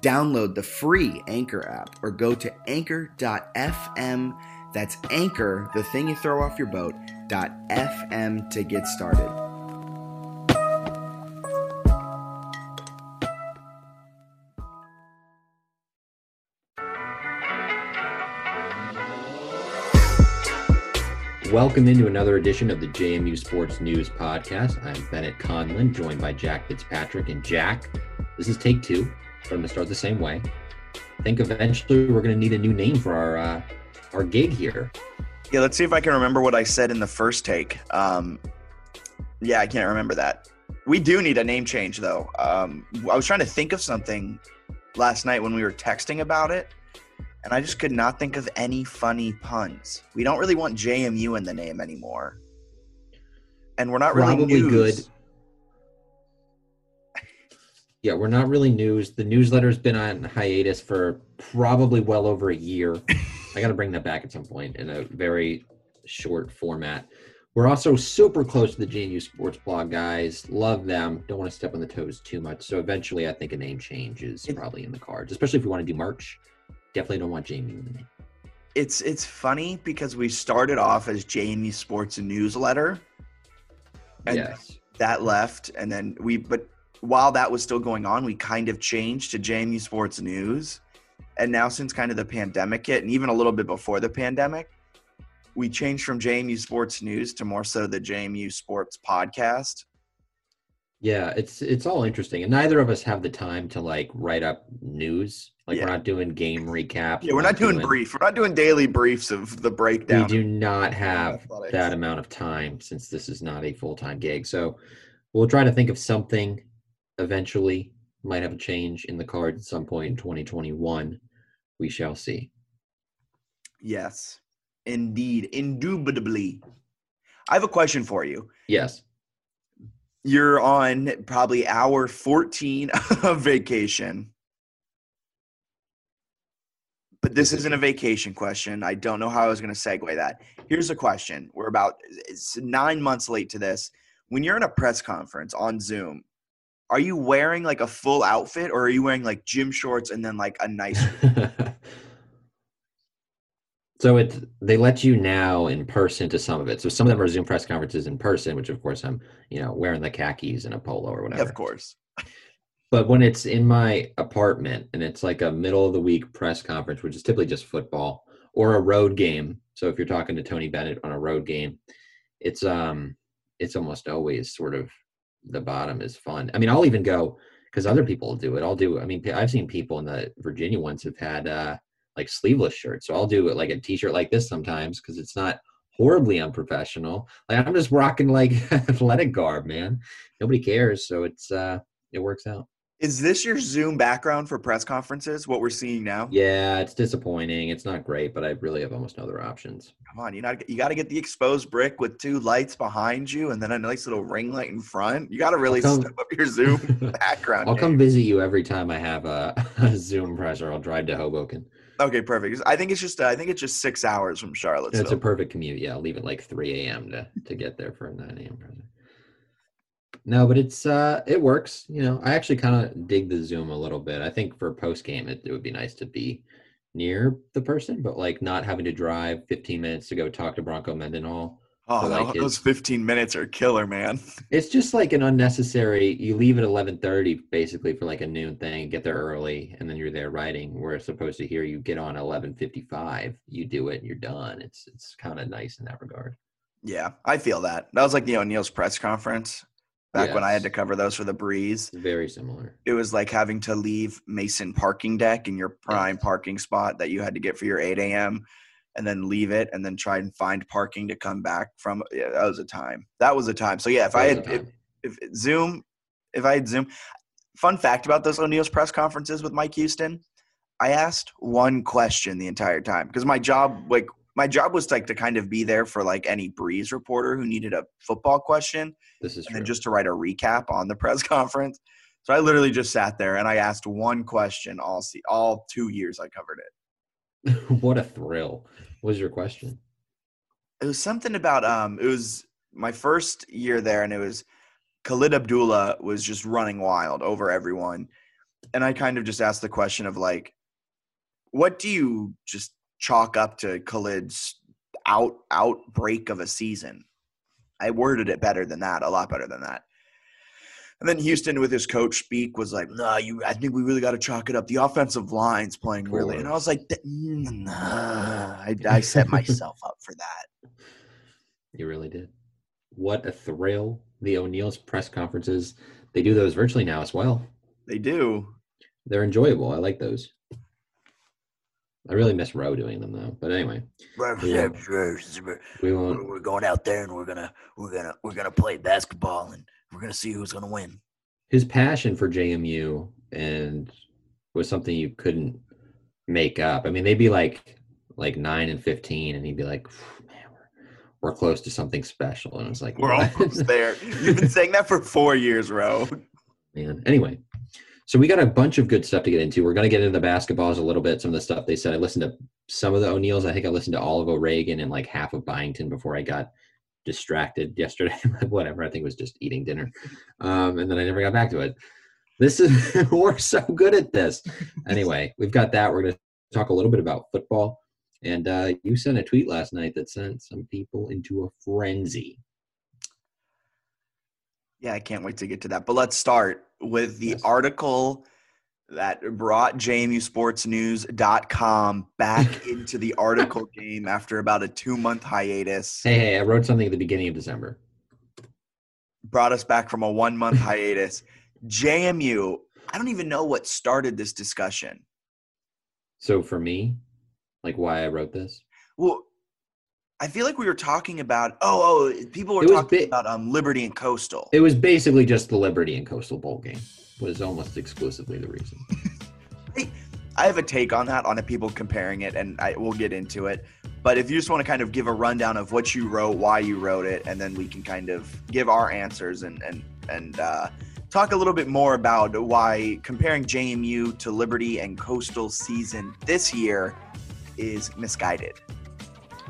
download the free Anchor app or go to anchor.fm. That's Anchor, the thing you throw off your boat, .fm to get started. Welcome into another edition of the JMU Sports News Podcast. I'm Bennett Conlin, joined by Jack Fitzpatrick. And Jack, this is take two. I'm going to start the same way. I think eventually we're going to need a new name for our uh, our gig here. Yeah, let's see if I can remember what I said in the first take. Um, yeah, I can't remember that. We do need a name change, though. Um, I was trying to think of something last night when we were texting about it and I just could not think of any funny puns. We don't really want JMU in the name anymore, and we're not really Probably news. good. Yeah, we're not really news. The newsletter's been on hiatus for probably well over a year. I got to bring that back at some point in a very short format. We're also super close to the JMU Sports Blog guys. Love them. Don't want to step on the toes too much. So eventually, I think a name change is probably in the cards, especially if we want to do merch. Definitely don't want Jamie in the name. It's it's funny because we started off as JMU Sports Newsletter, and yes. that left, and then we. But while that was still going on, we kind of changed to JMU Sports News, and now since kind of the pandemic hit, and even a little bit before the pandemic, we changed from JMU Sports News to more so the JMU Sports Podcast. Yeah, it's it's all interesting, and neither of us have the time to like write up news. Like Yeah. we're not doing game recaps. Yeah, we're not doing brief. We're not doing daily briefs of the breakdown. We do not have Athletics. that amount of time since this is not a full time gig. So we'll try to think of something eventually. Might have a change in the cards at some point in 2021. We shall see. Yes, indeed, indubitably. I have a question for you. Yes. You're on probably hour 14 of vacation. But this isn't a vacation question. I don't know how I was going to segue that. Here's a question. We're about it's nine months late to this. When you're in a press conference on Zoom, are you wearing like a full outfit or are you wearing like gym shorts and then like a nice so it's they let you now in person to some of it. So some of them are Zoom press conferences in person, which of course I'm, you know, wearing the khakis and a polo or whatever. Of course. But when it's in my apartment and it's like a middle of the week press conference, which is typically just football or a road game. So if you're talking to Tony Bennett on a road game, it's um it's almost always sort of the bottom is fun. I mean, I'll even go because other people do it. I'll do. I mean, I've seen people in the Virginia ones have had uh like sleeveless shirts. So I'll do it like a t-shirt like this sometimes because it's not horribly unprofessional. Like I'm just rocking like athletic garb, man. Nobody cares, so it's uh it works out. Is this your Zoom background for press conferences? What we're seeing now? Yeah, it's disappointing. It's not great, but I really have almost no other options. Come on, you know you got to get the exposed brick with two lights behind you and then a nice little ring light in front. You got to really come- step up your Zoom background. I'll game. come visit you every time I have a, a Zoom presser. I'll drive to Hoboken. Okay, perfect. I think it's just uh, I think it's just six hours from Charlotte. It's a perfect commute. Yeah, I'll leave at like 3 a.m. to to get there for a 9 a.m. presser. No, but it's uh it works. You know, I actually kind of dig the Zoom a little bit. I think for post game it, it would be nice to be near the person, but like not having to drive 15 minutes to go talk to Bronco Mendenhall Oh, like, tho- those 15 minutes are killer, man. It's just like an unnecessary. You leave at eleven thirty basically for like a noon thing. Get there early, and then you're there writing. We're supposed to hear you get on eleven fifty five. You do it, and you're done. It's it's kind of nice in that regard. Yeah, I feel that. That was like the O'Neill's press conference back when I had to cover those for the Breeze. Very similar. It was like having to leave Mason parking deck in your prime parking spot that you had to get for your 8 a.m. and then leave it and then try and find parking to come back from. Yeah, that was a time. That was a time. So yeah, if I had if, if Zoom, if I had Zoom, fun fact about those O'Neill's press conferences with Mike Houston, I asked one question the entire time because my job, like my job was like to kind of be there for like any breeze reporter who needed a football question this is and true. then just to write a recap on the press conference. So I literally just sat there and I asked one question all see all two years I covered it. what a thrill! What was your question? It was something about um it was my first year there and it was Khalid Abdullah was just running wild over everyone. And I kind of just asked the question of like what do you just chalk up to Khalid's out outbreak of a season? I worded it better than that, a lot better than that. And then Houston, with his coach speak, was like, "No, you. I think we really got to chalk it up. The offensive line's playing really." And I was like, "Th- mm, nah, I, "I set myself up for that." You really did. What a thrill! The O'Neill's press conferences. They do those virtually now as well. They do. They're enjoyable. I like those. I really miss Rowe doing them though. But anyway, Yeah. we won't. We're going out there and we're gonna we're gonna we're gonna play basketball and we're gonna see who's gonna win. his passion for JMU and was something you couldn't make up. I mean, they'd be like like nine and fifteen, and he'd be like, "Man, we're, we're close to something special." And it's like, We're "What?" almost there. You've been saying that for four years, Rowe. man. Anyway, so we got a bunch of good stuff to get into. We're going to get into the basketballs a little bit. Some of the stuff they said. I listened to some of the O'Neills. I think I listened to all of O'Regan and like half of Byington before I got distracted yesterday. Whatever. I think it was just eating dinner, um, and then I never got back to it. This is we're so good at this. Anyway, we've got that. We're going to talk a little bit about football. And uh, you sent a tweet last night that sent some people into a frenzy. Yeah, I can't wait to get to that. But let's start with the Yes. article that brought JMUSportsNews.com back into the article game after about a two month hiatus. Hey, hey, I wrote something at the beginning of December. Brought us back from a one month hiatus. JMU, I don't even know what started this discussion. So for me, like why I wrote this, Well, I feel like we were talking about oh oh people were talking bi- about um Liberty and Coastal. it was basically just the Liberty and Coastal Bowl game was almost exclusively the reason. I have a take on that on people comparing it, and I we'll get into it. But if you just want to kind of give a rundown of what you wrote, why you wrote it, and then we can kind of give our answers and and and uh, talk a little bit more about why comparing JMU to Liberty and Coastal season this year is misguided.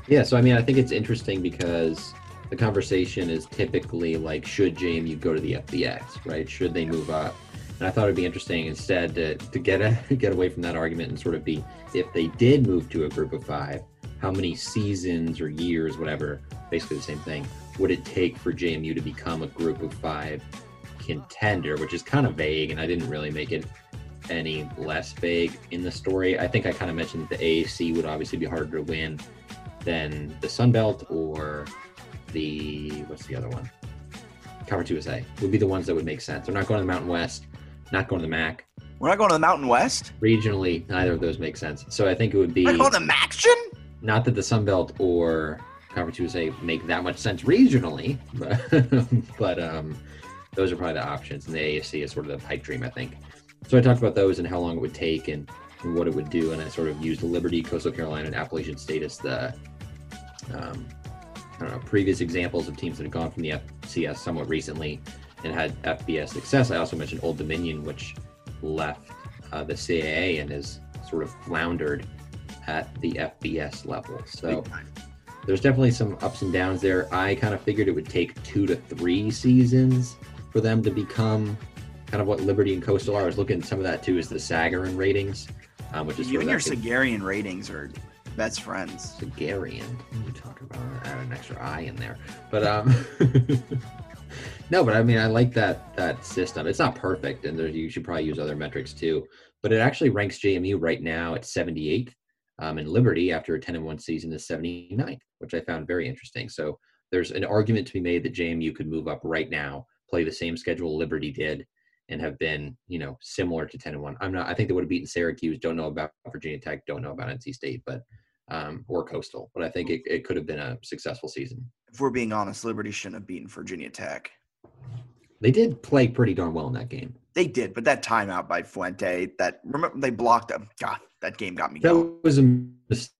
Yeah, so I mean, I think it's interesting because the conversation is typically like, should JMU go to the FBS, right? Should they move up? And I thought it'd be interesting instead to, to get a, get away from that argument and sort of be, if they did move to a group of five, how many seasons or years, whatever, basically the same thing, would it take for JMU to become a group of five contender, which is kind of vague, and I didn't really make it any less vague in the story. I think I kind of mentioned that the AAC would obviously be harder to win than the Sun Belt or the what's the other one? Conference USA would be the ones that would make sense. They're not going to the Mountain West, not going to the MAC. We're not going to the Mountain West. Regionally, neither of those make sense. So I think it would be We're going to MACtion. not that the Sun Belt or Conference USA make that much sense regionally, but, but um, those are probably the options. And the AAC is sort of the pipe dream, I think. So I talked about those and how long it would take and, and what it would do, and I sort of used Liberty, Coastal Carolina, and Appalachian State as the um, I don't know previous examples of teams that have gone from the FCS somewhat recently and had FBS success. I also mentioned Old Dominion, which left uh, the CAA and has sort of floundered at the FBS level. So there's definitely some ups and downs there. I kind of figured it would take two to three seasons for them to become kind of what Liberty and Coastal are. I was looking at some of that too, is the Sagarin ratings, um, which is You and your Sagarian ratings are best friends. Are you talking about? I don't extra I in there. But um, no, but I mean, I like that that system. It's not perfect, and there, you should probably use other metrics too. But it actually ranks JMU right now at 78th, um, and Liberty after a 10 and one season is 79th, which I found very interesting. So there's an argument to be made that JMU could move up right now, play the same schedule Liberty did, and have been, you know, similar to 10 and 1. I'm not, I think they would have beaten Syracuse. Don't know about Virginia Tech. Don't know about NC State, but, um, or Coastal. But I think it, it could have been a successful season. If we're being honest, Liberty shouldn't have beaten Virginia Tech. They did play pretty darn well in that game. They did, but that timeout by Fuente, that remember they blocked them. God, that game got me That going. was a mis-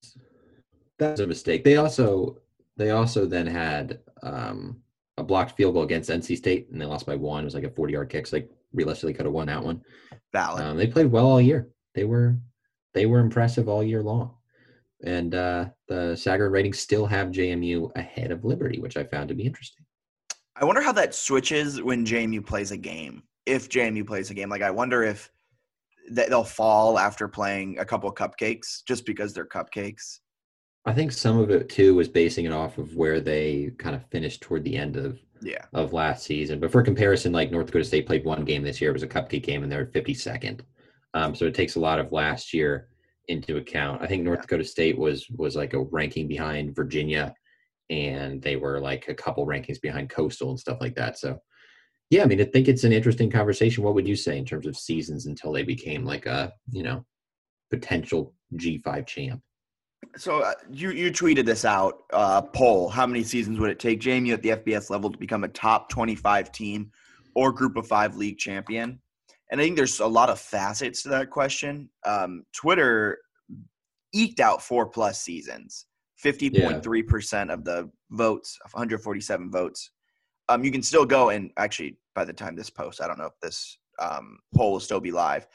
that was a mistake. They also they also then had um, a blocked field goal against NC State, and they lost by one. It was like a forty yard kick. So they realistically could have won that one. Valid. Um, they played well all year. They were they were impressive all year long. And uh, the Sagarin ratings still have JMU ahead of Liberty, which I found to be interesting. I wonder how that switches when JMU plays a game. If JMU plays a game, like I wonder if they'll fall after playing a couple of cupcakes just because they're cupcakes. I think some of it too was basing it off of where they kind of finished toward the end of Yeah. of last season. But for comparison, like North Dakota State played one game this year. It was a cupcake game, and they're 52nd. Um, so it takes a lot of last year into account. I think North Dakota State was was like a ranking behind Virginia, and they were like a couple rankings behind Coastal and stuff like that. So yeah, I mean, I think it's an interesting conversation. What would you say in terms of seasons until they became like a you know potential G5 champ? So uh, you you tweeted this out uh, poll. How many seasons would it take JMU at the FBS level to become a top twenty five team or Group of Five league champion? And I think there's a lot of facets to that question. Um, Twitter eked out four plus seasons, fifty point three percent of the votes, one hundred forty seven votes. Um, you can still go and actually by the time this post, I don't know if this um, poll will still be live.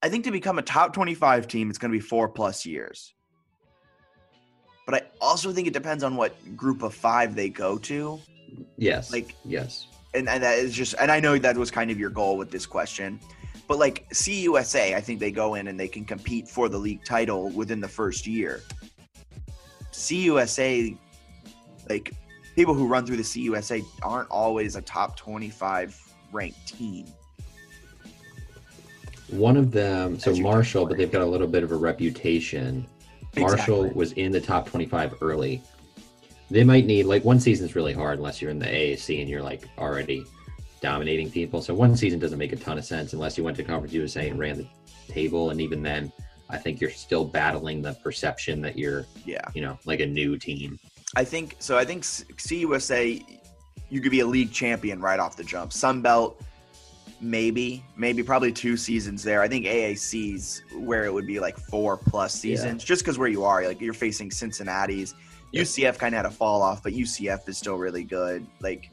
I think to become a top 25 team, it's going to be four plus years. But I also think it depends on what group of five they go to. Yes, Like, yes, and, and that is just, and I know that was kind of your goal with this question. But like CUSA, I think they go in and they can compete for the league title within the first year. CUSA, like people who run through the CUSA aren't always a top 25 ranked team. One of them, so Marshall, but they've got a little bit of a reputation. Marshall was in the top 25 early. They might need, like, one season's really hard unless you're in the AAC and you're, like, already dominating people. So one season doesn't make a ton of sense unless you went to Conference USA and ran the table. And even then, I think you're still battling the perception that you're, Yeah. you know, like a new team. I think so. I think CUSA, you could be a league champion right off the jump. Sunbelt, maybe, maybe probably two seasons there. I think AAC's where it would be like four plus seasons, just because where you are, like you're facing Cincinnati's. UCF kind of had a fall off, but UCF is still really good. Like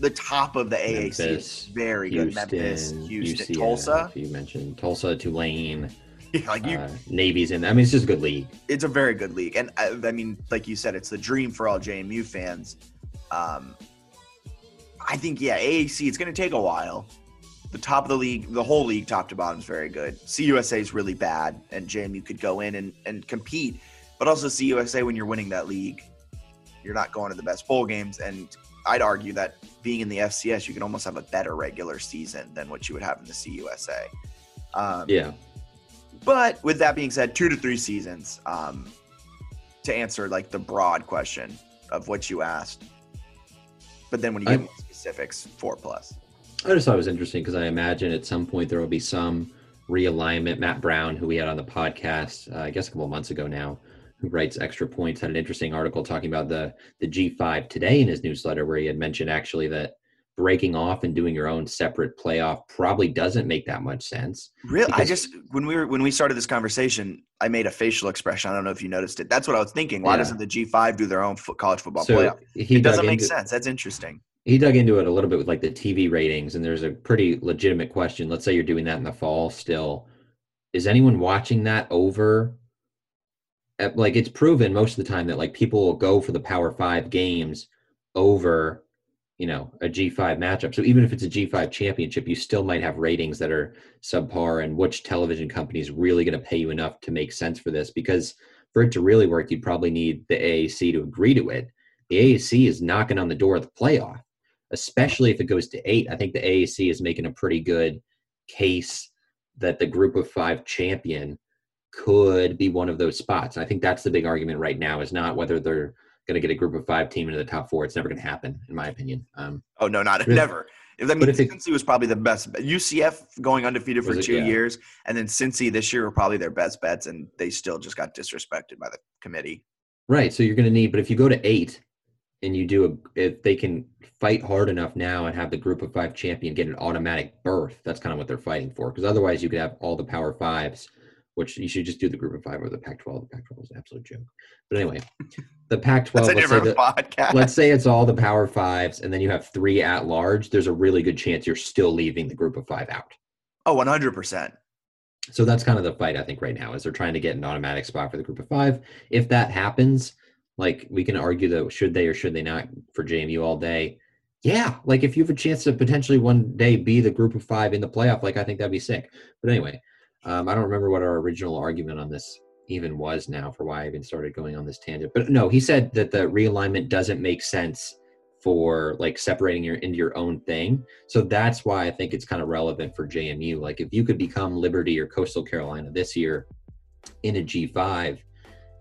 the top of the AAC is Memphis, very good. Memphis, Houston, Houston, UCF, Tulsa. You mentioned Tulsa, Tulane, like you, uh, Navy's in. I mean, it's just a good league. it's a very good league, and I, I mean, like you said, it's the dream for all JMU fans. Um, I think yeah, AAC. It's going to take a while. The top of the league, the whole league, top to bottom, is very good. CUSA is really bad, and JMU could go in and, and compete. But also CUSA, when you're winning that league, you're not going to the best bowl games. And I'd argue that being in the FCS, you can almost have a better regular season than what you would have in the CUSA. Um, Yeah. but with that being said, two to three seasons um, to answer like the broad question of what you asked. But then when you get I- more specifics, four plus. I just thought it was interesting because I imagine at some point there will be some realignment. Matt Brown, who we had on the podcast, uh, I guess a couple of months ago now, who writes extra points, had an interesting article talking about the the G5 today in his newsletter, where he had mentioned actually that breaking off and doing your own separate playoff probably doesn't make that much sense. Really, I just when we were when we started this conversation, I made a facial expression. I don't know if you noticed it. That's what I was thinking. Why Yeah. doesn't the G five do their own fo- college football so playoff? It doesn't make into- sense. That's interesting. he dug into it a little bit with like the TV ratings, and there's a pretty legitimate question. Let's say you're doing that in the fall still. Is anyone watching that over? Uh, Like it's proven most of the time that like people will go for the Power Five games over, you know, a G5 matchup. So even if it's a G5 championship, you still might have ratings that are subpar. And which television company is really going to pay you enough to make sense for this? Because for it to really work, you'd probably need the AAC to agree to it. The AAC is knocking on the door of the playoff, especially if it goes to eight. I think the AAC is making a pretty good case that the group of five champion could be one of those spots. I think that's the big argument right now is not whether they're going to get a group of five team into the top four. It's never going to happen, in my opinion. Um, Oh no, not Really? never. I mean, But if it- Cincy was probably the best. UCF going undefeated for it? two Yeah. years, and then Cincy this year were probably their best bets, and they still just got disrespected by the committee. Right. So you're going to need, but if you go to eight and you do a, if they can fight hard enough now and have the group of five champion get an automatic berth, that's kind of what they're fighting for. Because otherwise, you could have all the power fives, which you should just do the group of five or the Pac 12. The Pac 12 is an absolute joke. But anyway, the Pac 12, That's a let's say, the, podcast. let's say it's all the power fives and then you have three at large, there's a really good chance you're still leaving the group of five out. Oh, oh, one hundred percent. So that's kind of the fight I think right now is they're trying to get an automatic spot for the group of five. If that happens, like we can argue that should they or should they not for JMU all day. Yeah, like if you have a chance to potentially one day be the group of five in the playoff, like I think that'd be sick. But anyway, um, I don't remember what our original argument on this even was now for why I even started going on this tangent. But no, he said that the realignment doesn't make sense for like separating your into your own thing. So that's why I think it's kind of relevant for JMU. Like if you could become Liberty or Coastal Carolina this year in a G5,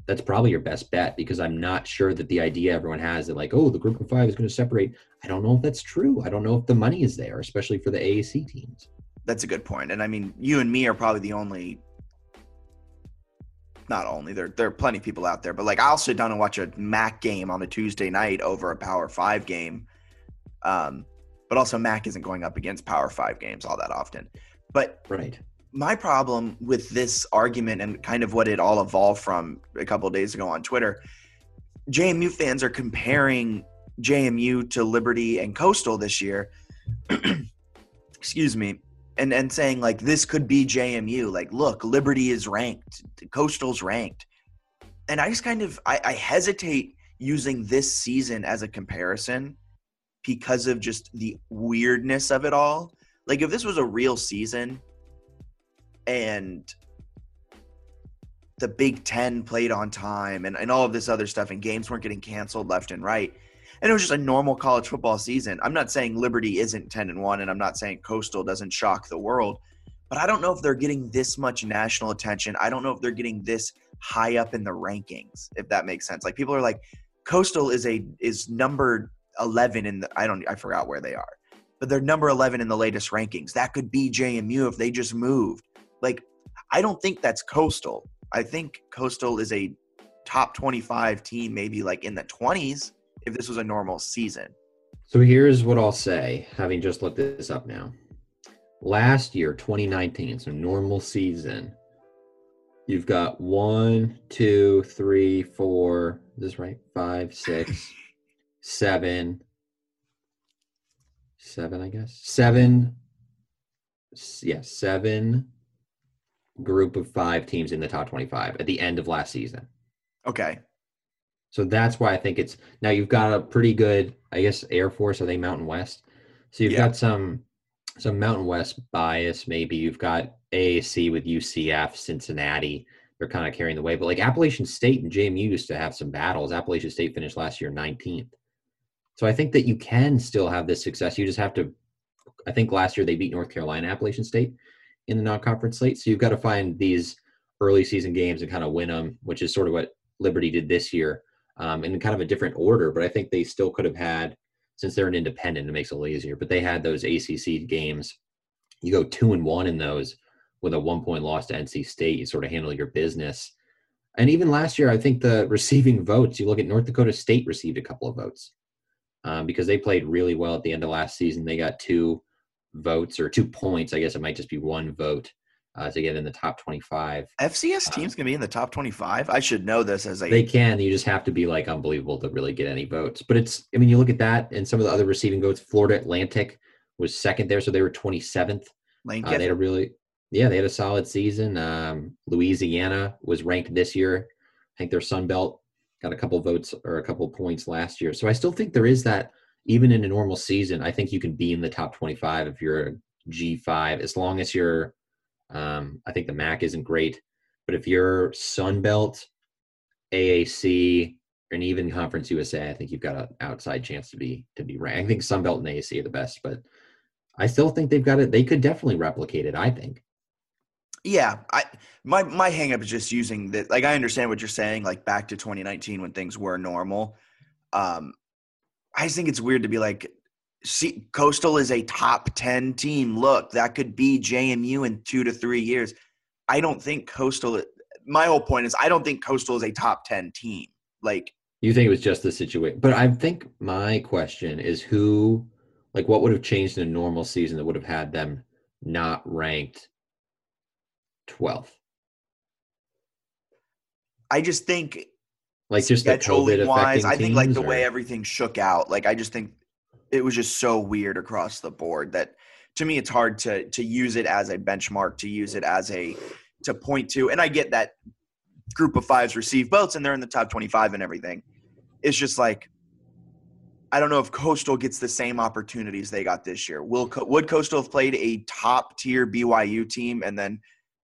that's probably your best bet because I'm not sure that the idea everyone has that like, oh, the group of five is going to separate. I don't know if that's true. I don't know if the money is there, especially for the AAC teams. That's a good point. And I mean, you and me are probably the only. Not only there, there are plenty of people out there, but like I'll sit down and watch a MAC game on a Tuesday night over a Power Five game. Um, but also MAC isn't going up against Power Five games all that often. But Right. my problem with this argument and kind of what it all evolved from a couple of days ago on Twitter, JMU fans are comparing JMU to Liberty and Coastal this year. Excuse me. And and saying like this could be JMU. Like, look, Liberty is ranked, Coastal's ranked. And I just kind of I, I hesitate using this season as a comparison because of just the weirdness of it all. Like if this was a real season, and the Big Ten played on time and, and all of this other stuff, and games weren't getting canceled left and right. And it was just a normal college football season. I'm not saying Liberty isn't 10 and 1, and I'm not saying Coastal doesn't shock the world, but I don't know if they're getting this much national attention. I don't know if they're getting this high up in the rankings, if that makes sense. Like people are like, Coastal is a is number 11 in the I don't I forgot where they are, but they're number 11 in the latest rankings. That could be JMU if they just moved. Like, I don't think that's Coastal. I think Coastal is a top 25 team, maybe like in the 20s if this was a normal season. So here's what I'll say, having just looked this up now. Last year, 2019, so normal season, you've got one, two, three, four, is this right? Five, six, seven, seven, I guess. Seven, yeah, seven group of five teams in the top 25 at the end of last season. Okay. So that's why I think it's now you've got a pretty good, I guess, Air Force. Are they Mountain West? So you've Yeah. got some some Mountain West bias. Maybe you've got AAC with UCF, Cincinnati. They're kind of carrying the way, but like Appalachian State and JMU used to have some battles. Appalachian State finished last year 19th. So I think that you can still have this success. You just have to. I think last year they beat North Carolina, Appalachian State, in the non-conference slate. So you've got to find these early season games and kind of win them, which is sort of what Liberty did this year um, in kind of a different order. But I think they still could have had, since they're an independent, it makes it a little easier. But they had those ACC games. You go two and one in those with a one point loss to NC State. You sort of handle your business. And even last year, I think the receiving votes. You look at North Dakota State received a couple of votes um, because they played really well at the end of last season. They got two votes or two points. I guess it might just be one vote uh, to get in the top twenty-five. FCS Uh, teams can be in the top 25. I should know this as a They can. You just have to be like unbelievable to really get any votes. But it's, I mean, you look at that and some of the other receiving votes. Florida Atlantic was second there, so they were 27th. Lane Uh, they had a really, yeah, they had a solid season. Um, Louisiana was ranked this year. I think their Sun Belt got a couple votes or a couple points last year. So I still think there is that, even in a normal season, I think you can be in the top 25 if you're a G5, as long as you're, um, I think the MAC isn't great, but if you're Sun Belt, AAC, and even Conference USA, I think you've got an outside chance to be to be ranked. I think Sun Belt and AAC are the best, but I still think they've got it. They could definitely replicate it. I think. Yeah, I my my hang up is just using that. Like I understand what you're saying. Like back to 2019 when things were normal. Um, I just think it's weird to be like, see, Coastal is a top 10 team. Look, that could be JMU in two to three years. I don't think Coastal. My whole point is I don't think Coastal is a top 10 team. Like You think it was just the situation, but I think my question is who, like, what would have changed in a normal season that would have had them not ranked 12th? I just think Like just the COVID scheduling wise, I think like the way everything shook out, like I just think it was just so weird across the board that to me it's hard to to use it as a benchmark, to use it as a to point to. And I get that group of fives receive votes and they're in the top 25 and everything. It's just like I don't know if Coastal gets the same opportunities they got this year. Will would Coastal have played a top tier BYU team and then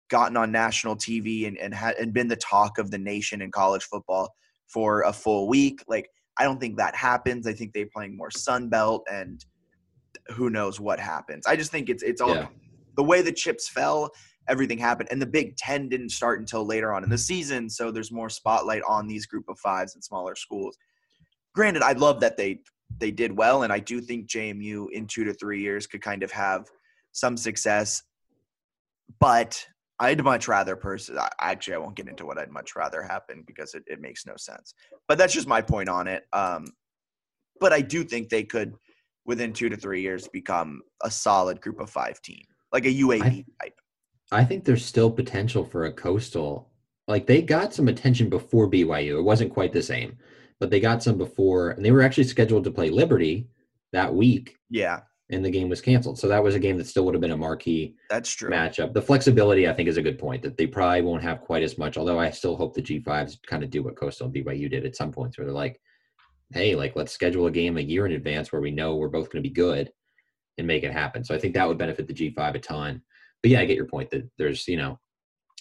gotten on national TV and and, had, and been the talk of the nation in college football for a full week? Like I don't think that happens. I think they're playing more Sun Belt and who knows what happens. I just think it's it's all Yeah. the way the chips fell. Everything happened, and the Big Ten didn't start until later on in the season, so there's more spotlight on these group of fives and smaller schools. Granted, I love that they they did well, and I do think JMU in two to three years could kind of have some success. But I'd much rather person. I- Actually, I won't get into what I'd much rather happen because it, it makes no sense. But that's just my point on it. Um, but I do think they could, within two to three years, become a solid group of five team, like a UAB type. I think there's still potential for a coastal. Like they got some attention before BYU. It wasn't quite the same, but they got some before, and they were actually scheduled to play Liberty that week, Yeah, and the game was canceled. So that was a game that still would have been a marquee that's true. matchup. The flexibility, I think, is a good point that they probably won't have quite as much. Although I still hope the G5s kind of do what Coastal and BYU did at some points, where they're like, "Hey, like let's schedule a game a year in advance where we know we're both going to be good and make it happen." So I think that would benefit the G5 a ton. But yeah, I get your point that there's, you know,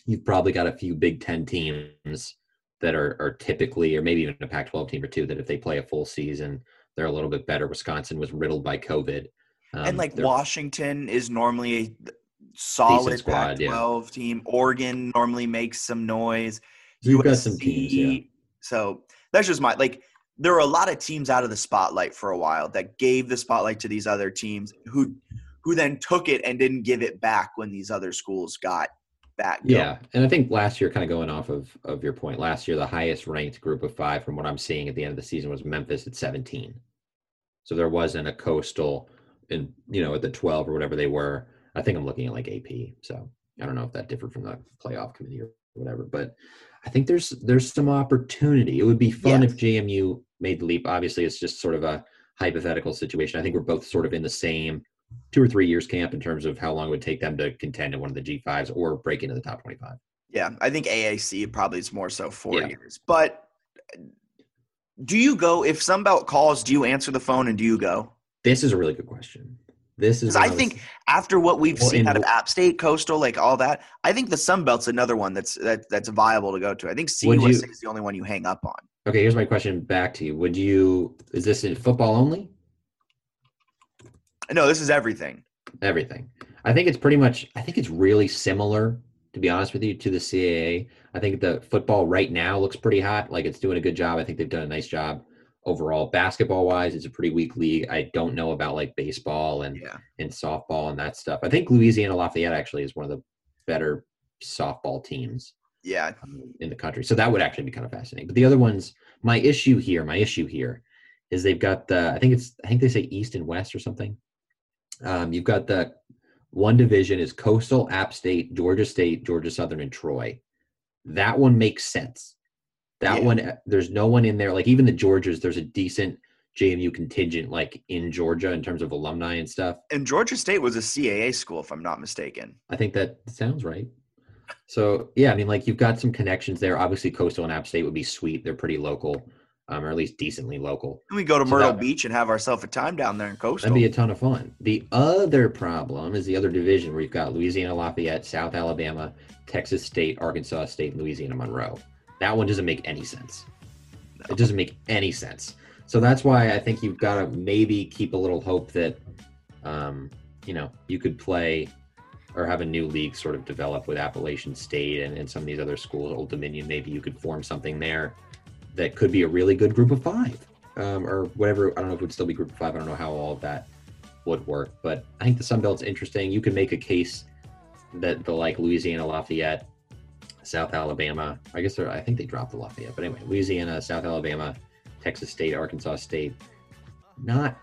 you've probably got a few Big Ten teams that are are typically, or maybe even a Pac-12 team or two, that if they play a full season, they're a little bit better. Wisconsin was riddled by COVID. Um, and like Washington is normally a solid squad. Pac-12 team. Oregon normally makes some noise. You've got some teams, yeah. So that's just my like. There were a lot of teams out of the spotlight for a while that gave the spotlight to these other teams who, who then took it and didn't give it back when these other schools got back. going. Yeah, and I think last year, kind of going off of of your point, last year the highest ranked group of five, from what I'm seeing at the end of the season, was Memphis at 17. So there wasn't a coastal, in you know, at the 12 or whatever they were. I think I'm looking at like AP. So I don't know if that differed from the playoff committee or whatever, but I think there's there's some opportunity. It would be fun if JMU made the leap. Obviously, it's just sort of a hypothetical situation. I think we're both sort of in the same two or three years camp in terms of how long it would take them to contend in one of the G5s or break into the top 25. Yeah, I think AAC probably is more so four Yeah. years. But do you go if some Sunbelt calls? Do you answer the phone and do you go? This is a really good question. This is. I of those- think after what we've Well, seen out of App State, Coastal, like all that, I think the Sun Belt's another one that's that, that's viable to go to. I think CUSA you- is the only one you hang up on. okay. Here's my question back to you. Would you? Is this in football only? No, this is everything. Everything. I think it's pretty much. I think it's really similar, to be honest with you, to the CAA. I think the football right now looks pretty hot. Like it's doing a good job. I think they've done a nice job overall. Basketball wise, it's a pretty weak league. I don't know about like baseball and Yeah. and softball and that stuff. I think Louisiana Lafayette actually is one of the better softball teams. Yeah. um, in the country. So that would actually be kind of fascinating. But the other ones, my issue here, my issue here is they've got the I think it's I think they say East and West or something. Um, you've got the one division is Coastal, App State, Georgia State, Georgia Southern, and Troy. That one makes sense. That Yeah. one, there's no one in there. Like even the Georgias, there's a decent JMU contingent like in Georgia in terms of alumni and stuff. And Georgia State was a CAA school, if I'm not mistaken. I think that sounds right. So yeah, I mean, like you've got some connections there. Obviously, Coastal and App State would be sweet. They're pretty local, um, or at least decently local. We go to So Myrtle that- Beach and have ourselves a time down there in Coastal. That'd be a ton of fun. The other problem is the other division where you've got Louisiana Lafayette, South Alabama, Texas State, Arkansas State, Louisiana Monroe. That one doesn't make any sense. It doesn't make any sense. So that's why I think you've got to maybe keep a little hope that, um, you know, you could play or have a new league sort of develop with Appalachian State and, and some of these other schools, Old Dominion. Maybe you could form something there that could be a really good group of five um, or whatever. I don't know if it would still be group of five. I don't know how all of that would work, but I think the Sun Belt's interesting. You can make a case that the like Louisiana Lafayette, South Alabama, I guess they're, I think they dropped the Lafayette, but anyway, Louisiana, South Alabama, Texas State, Arkansas State, not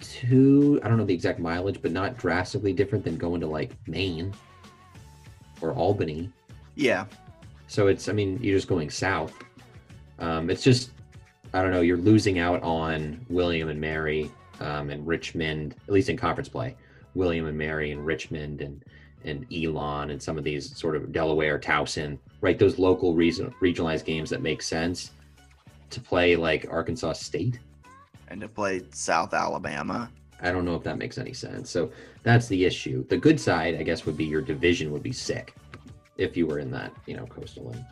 too, I don't know the exact mileage, but not drastically different than going to like Maine or Albany. Yeah. So it's, I mean, you're just going south. Um, it's just, I don't know, you're losing out on William and Mary um, and Richmond, at least in conference play. William and Mary and Richmond and and Elon and some of these sort of Delaware, Towson, right? Those local reason, regionalized games that make sense to play like Arkansas State. And to play South Alabama. I don't know if that makes any sense. So that's the issue. The good side, I guess, would be your division would be sick if you were in that, you know, coastal league.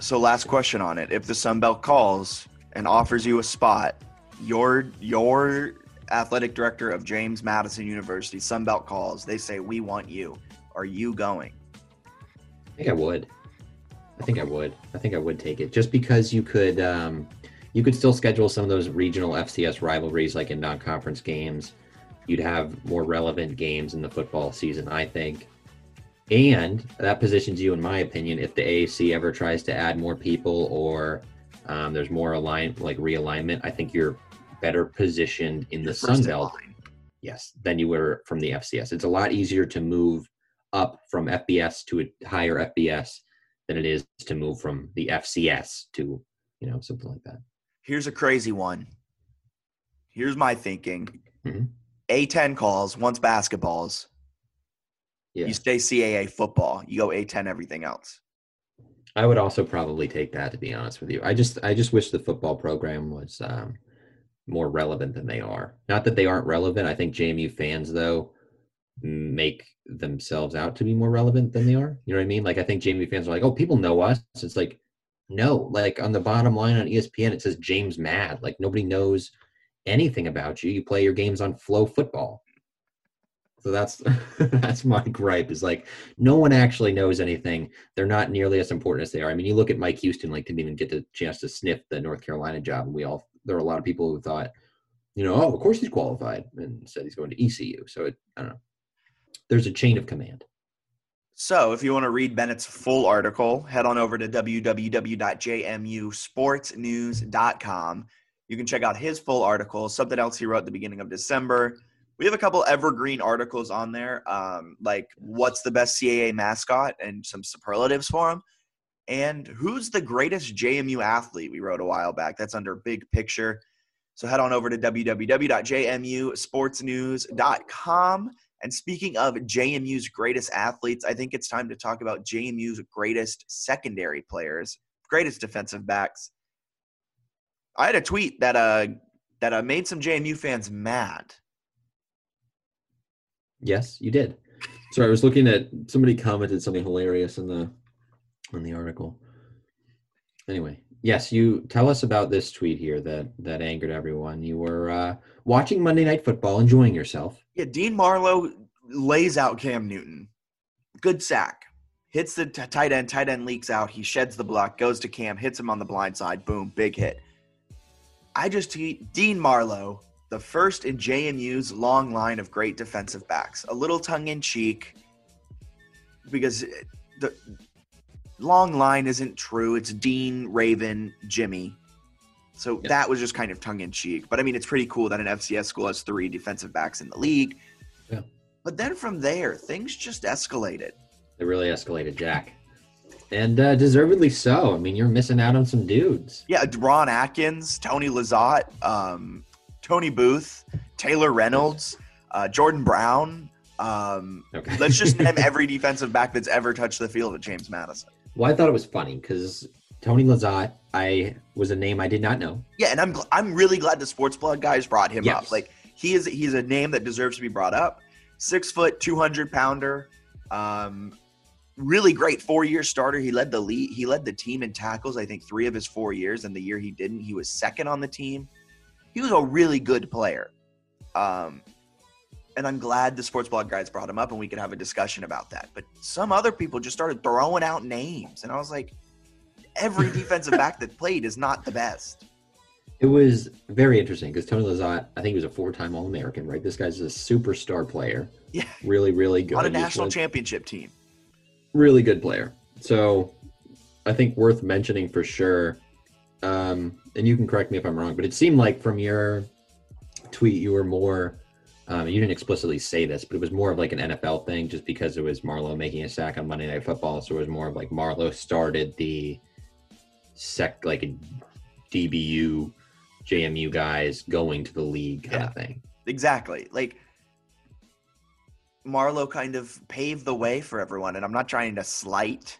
So last question on it. If the Sun Belt calls and offers you a spot, your your athletic director of James Madison University, Sun Belt calls, they say, We want you. Are you going? I think I would. I think I would. I think I would take it just because you could um, you could still schedule some of those regional FCS rivalries like in non-conference games. You'd have more relevant games in the football season, I think. And that positions you, in my opinion, if the AAC ever tries to add more people or um, there's more align like realignment, I think you're better positioned in the Sun Belt line. yes, than you were from the FCS. It's a lot easier to move up from FBS to a higher FBS than it is to move from the FCS to, you know, something like that. Here's a crazy one. Here's my thinking. Mhm. A10 calls, once basketballs. Yeah. You stay CAA football. You go A10 everything else. I would also probably take that to be honest with you. I just I just wish the football program was um, more relevant than they are. Not that they aren't relevant. I think JMU fans though make themselves out to be more relevant than they are. You know what I mean? Like I think JMU fans are like, "Oh, people know us." It's like no, like on the bottom line on ESPN it says James Mad. Like nobody knows anything about you. You play your games on FloFootball. So that's that's my gripe is like no one actually knows anything. They're not nearly as important as they are. I mean, you look at Mike Houston, like didn't even get the chance to sniff the North Carolina job. And we all there were a lot of people who thought, you know, oh, of course he's qualified, and said he's going to ECU. So it, I don't know. There's a chain of command. So, if you want to read Bennett's full article, head on over to www.jmusportsnews.com. You can check out his full article, something else he wrote at the beginning of December. We have a couple evergreen articles on there, um, like what's the best CAA mascot and some superlatives for him. And who's the greatest JMU athlete we wrote a while back? That's under big picture. So head on over to www.jmusportsnews.com. And speaking of JMU's greatest athletes, I think it's time to talk about JMU's greatest secondary players, greatest defensive backs. I had a tweet that uh that uh, made some JMU fans mad. Yes, you did. Sorry, I was looking at somebody commented something hilarious in the in the article. Anyway, yes, you tell us about this tweet here that that angered everyone. You were uh, watching Monday Night Football, enjoying yourself. Yeah, Dean Marlowe lays out Cam Newton. Good sack. Hits the t- tight end. Tight end leaks out. He sheds the block, goes to Cam, hits him on the blind side. Boom, big hit. I just tweet Dean Marlowe, the first in JMU's long line of great defensive backs. A little tongue in cheek because the long line isn't true. It's Dean, Raven, Jimmy. So Yeah. that was just kind of tongue in cheek. But I mean, it's pretty cool that an FCS school has three defensive backs in the league. Yeah. But then from there, things just escalated. They really escalated, Jack, and uh, deservedly so. I mean, you're missing out on some dudes. Yeah, Ron Atkins, Tony Lazat, um, Tony Booth, Taylor Reynolds, uh, Jordan Brown. Um, Okay, let's just name every defensive back that's ever touched the field at James Madison. Well, I thought it was funny because Tony Lazat, I was a name I did not know. Yeah, and I'm gl- I'm really glad the Sports Blog guys brought him Yes. up. Like he is he's a name that deserves to be brought up. Six foot, two hundred pounder. Um, really great four-year starter. He led the lead. He led the team in tackles. I think three of his four years, and the year he didn't, he was second on the team. He was a really good player. Um, and I'm glad the sports blog guys brought him up, and we could have a discussion about that. But some other people just started throwing out names, and I was like, every defensive back that played is not the best. It was very interesting because Tony Lazat, I think he was a four-time All-American, right? This guy's a superstar player. Yeah, Really, really good. on a was national championship team. really good player. So I think worth mentioning for sure. Um, and you can correct me if I'm wrong, but it seemed like from your tweet you were more. Um, you didn't explicitly say this, but it was more of like an NFL thing, just because it was Marlowe making a sack on Monday Night Football. So it was more of like Marlowe started the sec, like a DBU, JMU guys going to the league kind of thing. Exactly. Like Marlowe kind of paved the way for everyone, and I'm not trying to slight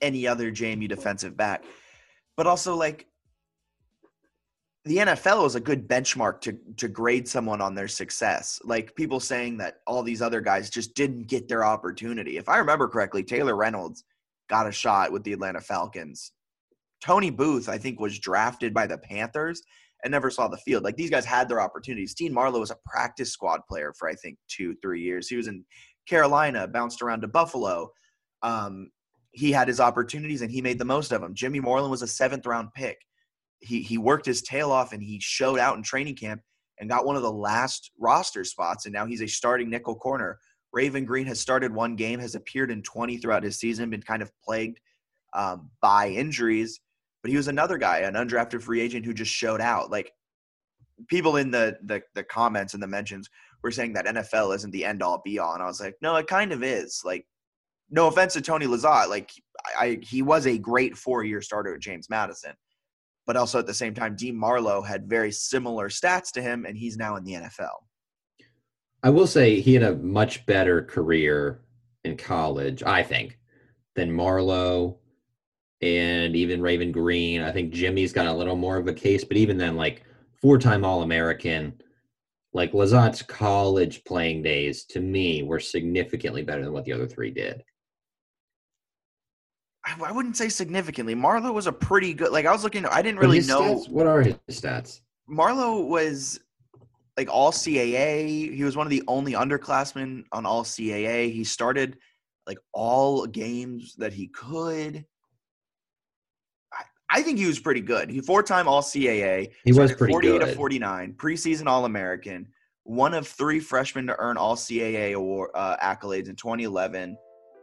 any other JMU defensive back, but also like the NFL is a good benchmark to to grade someone on their success. Like people saying that all these other guys just didn't get their opportunity. If I remember correctly, Taylor Reynolds got a shot with the Atlanta Falcons. Tony Booth, I think, was drafted by the Panthers and never saw the field. Like these guys had their opportunities. Dean Marlowe was a practice squad player for I think two, three years. He was in Carolina, bounced around to Buffalo. Um, he had his opportunities and he made the most of them. Jimmy Moreland was a seventh round pick. He he worked his tail off and he showed out in training camp and got one of the last roster spots. And now he's a starting nickel corner. Raven Greene has started one game, has appeared in 20 throughout his season, been kind of plagued um, by injuries but he was another guy, an undrafted free agent who just showed out. Like people in the the, the comments and the mentions were saying that NFL isn't the end all be all, and I was like, no, it kind of is. Like, no offense to Tony Lazat, like I, he was a great four year starter at James Madison, but also at the same time, Dean Marlowe had very similar stats to him, and he's now in the NFL. I will say he had a much better career in college, I think, than Marlowe and even Raven Greene. I think Jimmy's got a little more of a case, but even then, like four time All American, like Lazat's college playing days to me were significantly better than what the other three did. I, wouldn't say significantly. Marlowe was a pretty good. Like I was looking, I didn't really know. stats- what are his stats? Marlowe was like all CAA. He was one of the only underclassmen on all CAA. He started like all games that he could. I, I think he was pretty good. He four time all CAA. He was pretty 48 good. to 49, preseason All American, one of three freshmen to earn all CAA award, uh, accolades in 2011.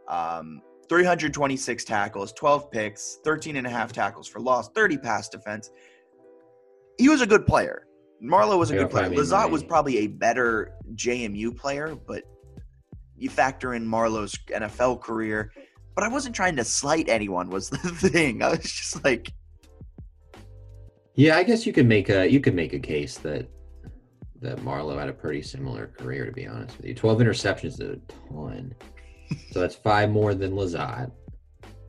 Um, 326 tackles, 12 picks, 13 and a half tackles for loss, 30 pass defense. He was a good player. Marlowe was a good player. Lazat was probably a better JMU player, but you factor in Marlowe's NFL career. But I wasn't trying to slight anyone. Was the thing? I was just like, Yeah, I guess you could make a you could make a case that that Marlowe had a pretty similar career. To be honest with you, twelve interceptions is a ton, so that's five more than Lazat.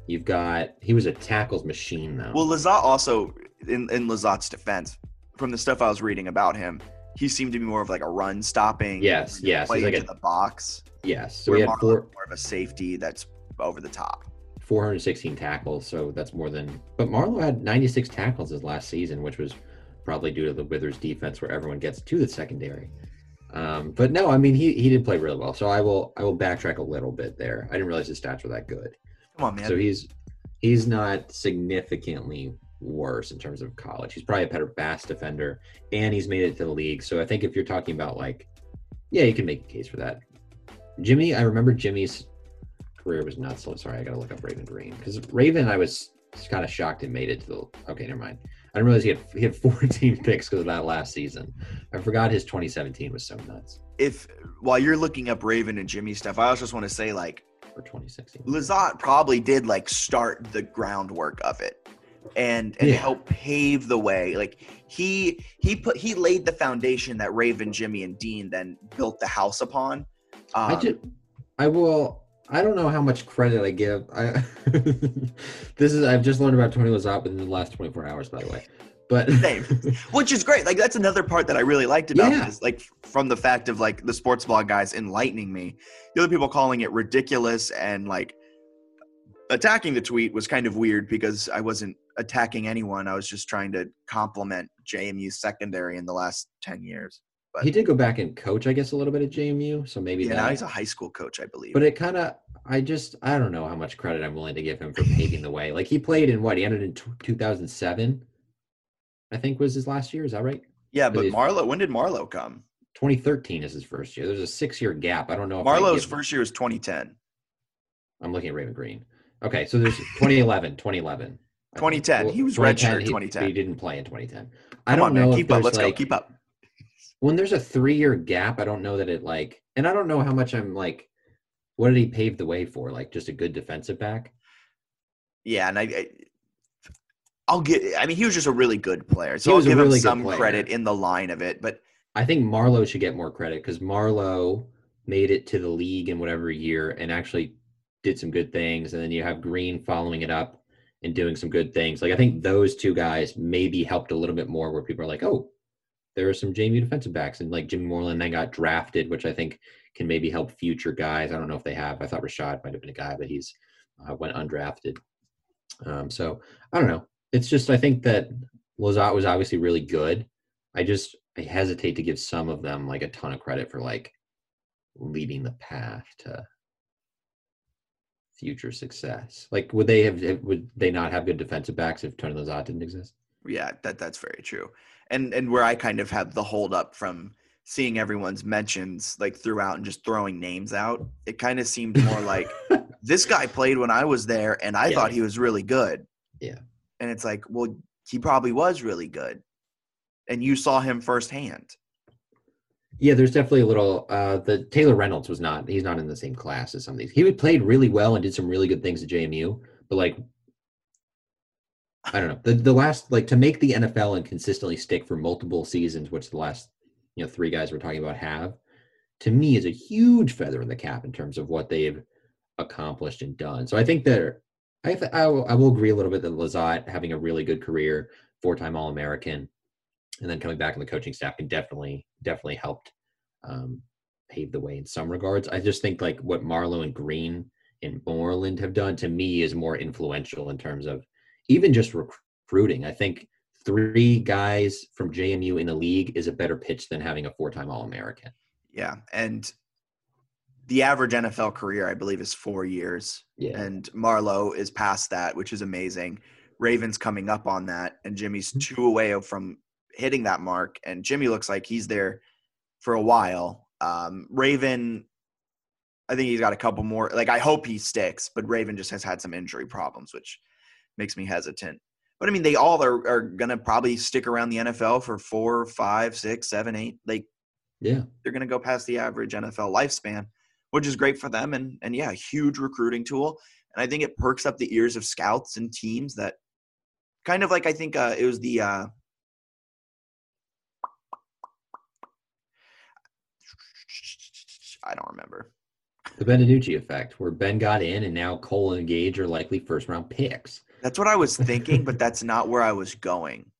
You've got he was a tackles machine though. Well, Lazat also, in, in Lazat's defense, from the stuff I was reading about him, he seemed to be more of like a run stopping. Yes, yes, he's like a- the box. yes, so he had Marlowe four more of a safety that's over the top. 416 tackles, so that's more than. But Marlowe had 96 tackles his last season, which was probably due to the Withers defense, where everyone gets to the secondary. Um, but no, I mean he he did play really well. So I will I will backtrack a little bit there. I didn't realize his stats were that good. Come on, man. So he's he's not significantly worse in terms of college. He's probably a better pass defender, and he's made it to the league. So I think if you're talking about like, yeah, you can make a case for that. Jimmy, I remember Jimmy's career was nuts. So sorry, I got to look up Raven Greene because Raven, I was kind of shocked and made it to the. Okay, never mind. I didn't realize he had he had 14 picks because of that last season. I forgot his 2017 was so nuts if while you're looking up Raven and Jimmy stuff, I also just want to say like for 2016. Lazat probably did like start the groundwork of it and and Yeah. help pave the way. Like he he put he laid the foundation that Raven, Jimmy, and Dean then built the house upon. Um, I just, I will. I don't know how much credit I give. I this is I've just learned about Tony Lazat within the last 24 hours, by the way. But Same. which is great. Like that's another part that I really liked about Yeah. this. Like from the fact of like the sports blog guys enlightening me, the other people calling it ridiculous and like attacking the tweet was kind of weird because I wasn't attacking anyone. I was just trying to compliment JMU's secondary in the last 10 years. But He did go back and coach, I guess, a little bit at JMU. So maybe yeah, that. now he's a high school coach, I believe. But it kind of, I just, I don't know how much credit I'm willing to give him for paving the way. Like he played in what? He ended in t- 2007, I think was his last year. Is that right? yeah, but Marlowe, when did Marlowe come? 2013 is his first year. There's a six year gap. I don't know if I Marlowe's first year was 2010. I'm looking at Raven Greene. Okay, so there's 2011, 2011. I think. 2010. He was redshirt he- 2010. He, didn't play in 2010. I Come don't on, know man. Keep up. Let's go. Keep up. When there's a three year gap, I don't know that it like, and I don't know how much I'm like, what did he pave the way for? Like just a good defensive back? Yeah, and I, I I'll get. I mean, he was just a really good player, so He I'll give really him some credit in the line of it. But I think Marlowe should get more credit because Marlowe made it to the league in whatever year and actually did some good things. And then you have Greene following it up and doing some good things. Like I think those two guys maybe helped a little bit more where people are like, oh, there are some JMU defensive backs. And like Jimmy Moreland then got drafted, which I think can maybe help future guys. I don't know if they have. I thought Rashad might have been a guy, but he's uh, went undrafted. Um, so I don't know. It's just I think that Lazat was obviously really good. I just I hesitate to give some of them like a ton of credit for like leading the path to future success. Like would they have would they not have good defensive backs if Tony Lazat didn't exist? yeah, that that's very true. And and where I kind of have the hold up from seeing everyone's mentions like throughout and just throwing names out, it kind of seemed more like this guy played when I was there, and I Yeah. thought he was really good. Yeah. And it's like, well, he probably was really good, and you saw him firsthand. Yeah, there's definitely a little uh the Taylor Reynolds was not he's not in the same class as some of these. He would played really well and did some really good things at JMU, but like I don't know. The the last like to make the NFL and consistently stick for multiple seasons, which the last you know three guys we're talking about have, to me is a huge feather in the cap in terms of what they've accomplished and done. So I think that I th- I, will, I will agree a little bit that Lazat having a really good career, four time All American, and then coming back on the coaching staff can definitely definitely helped um, pave the way in some regards. I just think like what Marlowe and Greene and Moreland have done to me is more influential in terms of even just recruiting. I think three guys from JMU in the league is a better pitch than having a four-time All-American. Yeah, and the average NFL career, I believe, is four years. Yeah, and Marlowe is past that, which is amazing. Raven's coming up on that, and Jimmy's Mm-hmm. two away from hitting that mark. And Jimmy looks like he's there for a while. Um, Raven, I think he's got a couple more. Like I hope he sticks, but Raven just has had some injury problems, which makes me hesitant. But I mean, they all are, are gonna probably stick around the NFL for four, five, six, seven, eight. Like yeah, they're going to go past the average NFL lifespan, which is great for them. And and yeah, huge recruiting tool. And I think it perks up the ears of scouts and teams that kind of like I think uh, it was the uh, I don't remember. the Ben DiNucci effect, where Ben got in, and now Cole and Gage are likely first-round picks. That's what I was thinking, but that's not where I was going.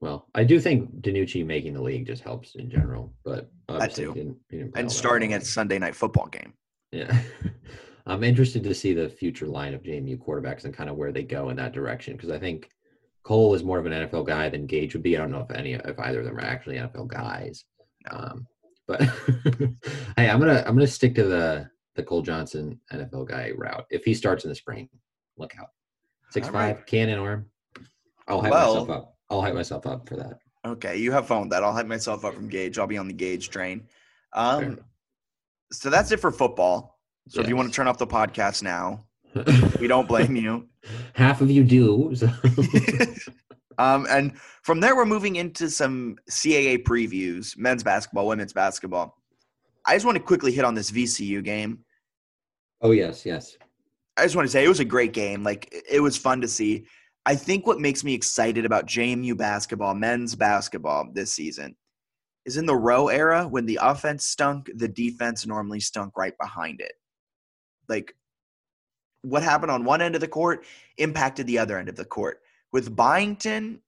Well, I do think DiNucci making the league just helps in general, but obviously too. he didn't- he didn't And starting at Sunday night football game. Yeah. I'm interested to see the future line of JMU quarterbacks and kind of where they go in that direction because I think Cole is more of an NFL guy than Gage would be. I don't know if any if either of them are actually NFL guys. Um, but hey, I'm gonna I'm gonna stick to the the Cole Johnson NFL guy route. If he starts in the spring, look out. Six All five, right. cannon arm. I'll hype Well- myself up. I'll hype myself up for that. Okay, you have fun with that. I'll hype myself up from Gage. I'll be on the Gage train. Um, so that's it for football. So if you want to turn off the podcast now, we don't blame you. Half of you do. so- um, and from there, we're moving into some CAA previews: men's basketball, women's basketball. I just want to quickly hit on this VCU game. Oh yes, yes. I just want to say it was a great game. Like it- was fun to see. I think what makes me excited about JMU basketball, men's basketball this season, is in the Rowe era when the offense stunk, the defense normally stunk right behind it. Like what happened on one end of the court impacted the other end of the court. With Byington,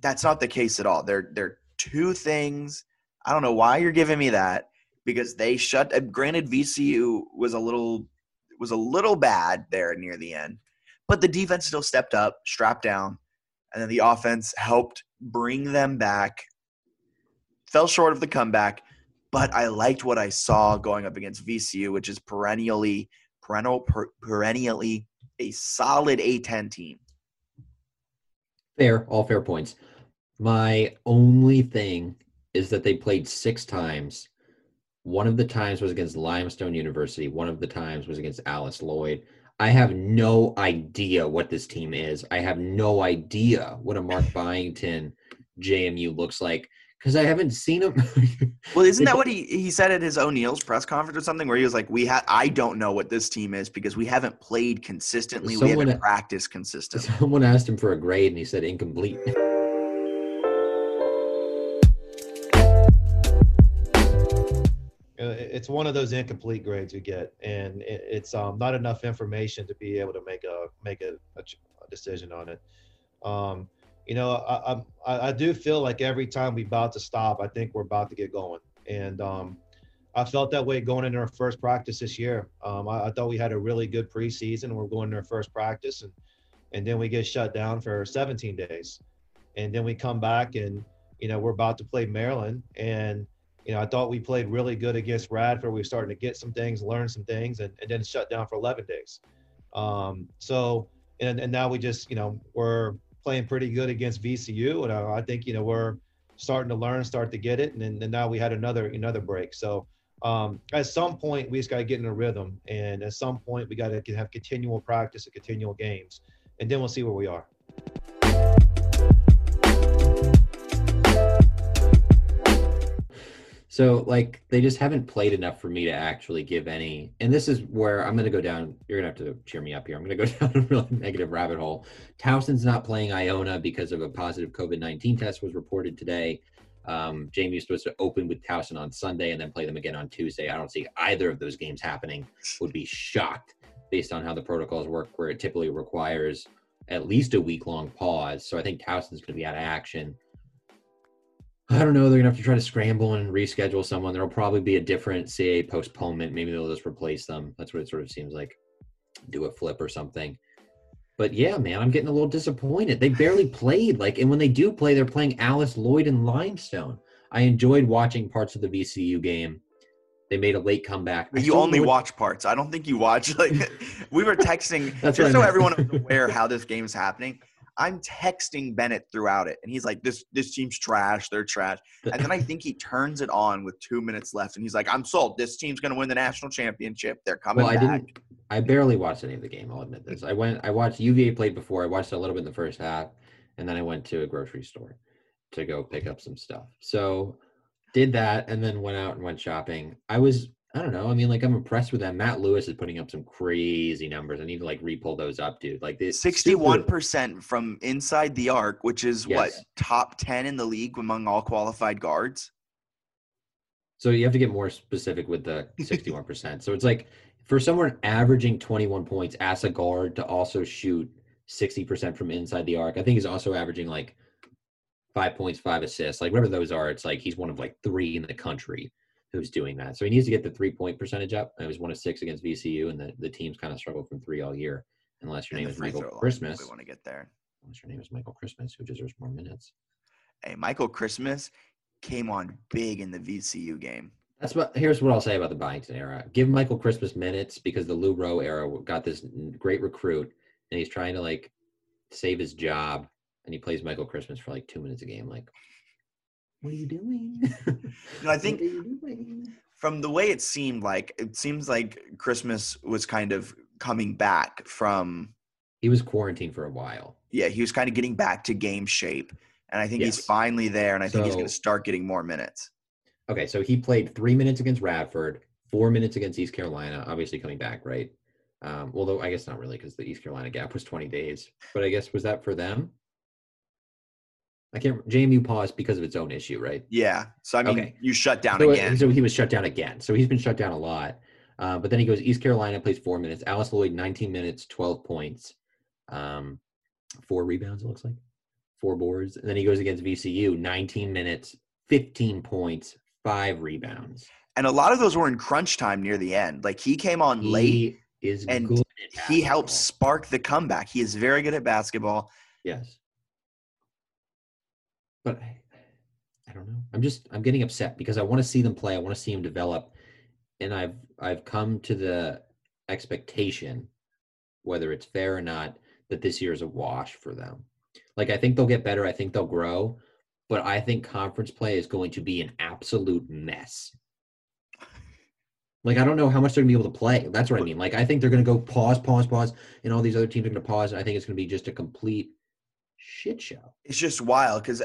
that's not the case at all. They're they're two things. I don't know why you're giving me that because they shut. uh, Granted, VCU was a little was a little bad there near the end, but the defense still stepped up, strapped down, and then the offense helped bring them back. Fell short of the comeback, but I liked what I saw going up against VCU, which is perennially perennial per, perennially a solid A10 team. Fair, all fair points. My only thing is that they played six times. One of the times was against Limestone University. One of the times was against Alice Lloyd. I have no idea what this team is. I have no idea what a Mark Byington JMU looks like because I haven't seen him. Well, isn't that what he, he said at his O'Neill's press conference or something where he was like, "We have I don't know what this team is because we haven't played consistently. we Someone- haven't practiced consistently." Someone asked him for a grade and he said incomplete. It's one of those incomplete grades you get, and it's um, not enough information to be able to make a make a, a, decision on it. Um, you know, I, I I- I do feel like every time we about to stop, I think we're about to get going, and um, I felt that way going into our first practice this year. Um, I, I thought we had a really good preseason. We're going to our first practice, and and then we get shut down for 17 days, and then we come back and you know we're about to play Maryland, and you know, I thought we played really good against Radford. We were starting to get some things, learn some things, and, and then shut down for 11 days. Um, so, and, and now we just, you know, we're playing pretty good against VCU. And I, I think, you know, we're starting to learn, start to get it. And then and now we had another, another break. So um, at some point, we just got to get in a rhythm. And at some point, we got to have continual practice and continual games. And then we'll see where we are. So like they just haven't played enough for me to actually give any. And this is where I'm going to go down. You're going to have to cheer me up here. I'm going to go down a really negative rabbit hole. Towson's not playing Iona because of a positive COVID-19 test was reported today. Um, JMU was supposed to open with Towson on Sunday and then play them again on Tuesday. I don't see either of those games happening. Would be shocked based on how the protocols work, where it typically requires at least a week long pause. So I think Towson's going to be out of action. I don't know. They're gonna have to try to scramble and reschedule someone. There'll probably be a different CAA postponement. Maybe they'll just replace them. That's what it sort of seems like. Do a flip or something. But yeah, man, I'm getting a little disappointed. They barely played. Like, and when they do play, they're playing Alice Lloyd and Limestone. I enjoyed watching parts of the VCU game. They made a late comeback. I you only watch parts. I don't think you watch like we were texting That's just so everyone is aware how this game's happening. I'm texting Bennett throughout it, and he's like, "This this team's trash. They're trash." And then I think he turns it on with two minutes left, and he's like, "I'm sold. This team's going to win the national championship. They're coming Well, I back." didn't. I barely watched any of the game. I'll admit this. I went. I watched UVA played before. I watched a little bit in the first half, and then I went to a grocery store to go pick up some stuff. So did that, and then went out and went shopping. I was. I don't know. I mean, like I'm impressed with that. Matt Lewis is putting up some crazy numbers. I need to like re-pull those up, dude. Like this. Sixty-one percent from inside the arc, which is what top ten in the league among all qualified guards. So you have to get more specific with the 61%. so it's like for someone averaging 21 points as a guard to also shoot 60% from inside the arc, I think he's also averaging like five points, five assists. Like whatever those are, it's like he's one of like three in the country who's doing that. So he needs to get the three point percentage up. It was one of six against VCU, and the, the team's kind of struggled from three all year. Unless your And name is Michael Christmas. We want to get there. Unless your name is Michael Christmas, who deserves more minutes. Hey, Michael Christmas came on big in the VCU game. That's what. Here's what I'll say about the Byington era. Give Michael Christmas minutes because the Lou Rowe era got this great recruit, and he's trying to like save his job, and he plays Michael Christmas for like two minutes a game. Like, what are you doing? No, I think What are you doing? from the way it seemed like it seems like Christmas was kind of coming back from he was quarantined for a while. yeah, he was kind of getting back to game shape. And I think he's finally there and I think he's going to start getting more minutes. Okay, so he played three minutes against Radford, four minutes against East Carolina. Obviously coming back, right? Um, although I guess not really because the East Carolina gap was 20 days. But I guess was that for them? I can't. JMU paused because of its own issue, right? Yeah. So I mean, Okay. you shut down so, again. so he was shut down again. So he's been shut down a lot. Uh, but then he goes East Carolina plays four minutes. Alice Lloyd 19 minutes, 12 points, um, four rebounds. It looks like four boards. And then he goes against VCU 19 minutes, 15 points, five rebounds. and a lot of those were in crunch time near the end. Like he came on late. He is And good. He helps spark the comeback. He is very good at basketball. Yes. But I, I don't know. I'm just I'm getting upset because I want to see them play. I want to see them develop, and I've I've come to the expectation, whether it's fair or not, that this year is a wash for them. Like I think they'll get better. I think they'll grow, but I think conference play is going to be an absolute mess. Like I don't know how much they're gonna be able to play. That's what I mean. Like I think they're gonna go pause, pause, pause, and all these other teams are gonna pause. And I think it's gonna be just a complete shit show. It's just wild because,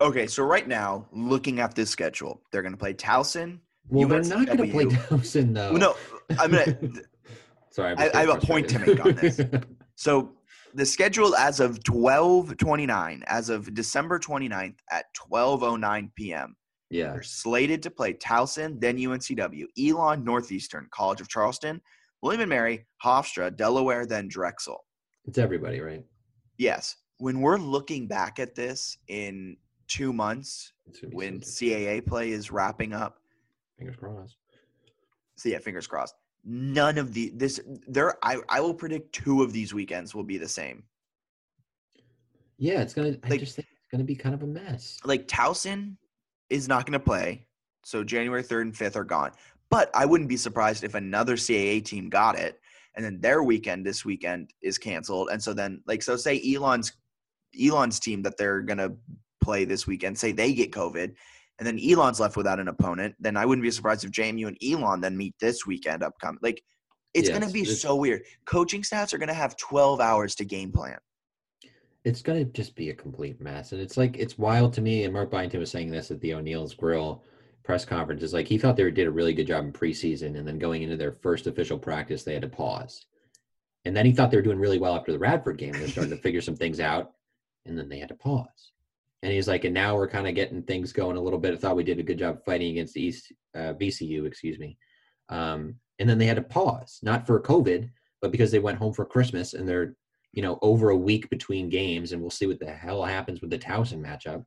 okay, so right now, looking at this schedule, they're going to play Towson. Well, they're not gonna play Towson though. No, I'm gonna. Sorry, I'm I- I have getting a point to make on this. So the schedule as of 12:29, as of December 29th at 12:09 p.m. yeah, They're slated to play Towson, then UNCW, Elon Northeastern, College of Charleston, William and Mary, Hofstra, Delaware, then Drexel. it's everybody, right? Yes. When we're looking back at this in two months, gonna when. CAA play is wrapping up, fingers crossed. so yeah, fingers crossed. None of the this there I I will predict two of these weekends will be the same. Yeah, it's gonna. I just think it's gonna be kind of a mess. like Towson is not going to play. So January 3rd and 5th are gone. But I wouldn't be surprised if another CAA team got it and then their weekend this weekend is canceled. And so then like so say Elon's Elon's team that they're going to play this weekend say they get COVID and then Elon's left without an opponent, then I wouldn't be surprised if JMU and Elon then meet this weekend upcoming. Like it's going to be so weird. Coaching staffs are going to have 12 hours to game plan. It's gonna just be a complete mess, and it's like it's wild to me. And Mark Byington was saying this at the O'Neill's Grill press conference. Is like he thought they did a really good job in preseason, and then going into their first official practice, they had to pause. And then he thought they were doing really well after the Radford game. They're starting to figure some things out, and then they had to pause. And he's like, and now we're kind of getting things going a little bit. I thought we did a good job fighting against the East uh, VCU, excuse me. Um, and then they had to pause, not for COVID, but because they went home for Christmas and they're you know, over a week between games, and we'll see what the hell happens with the Towson matchup.